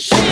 shit.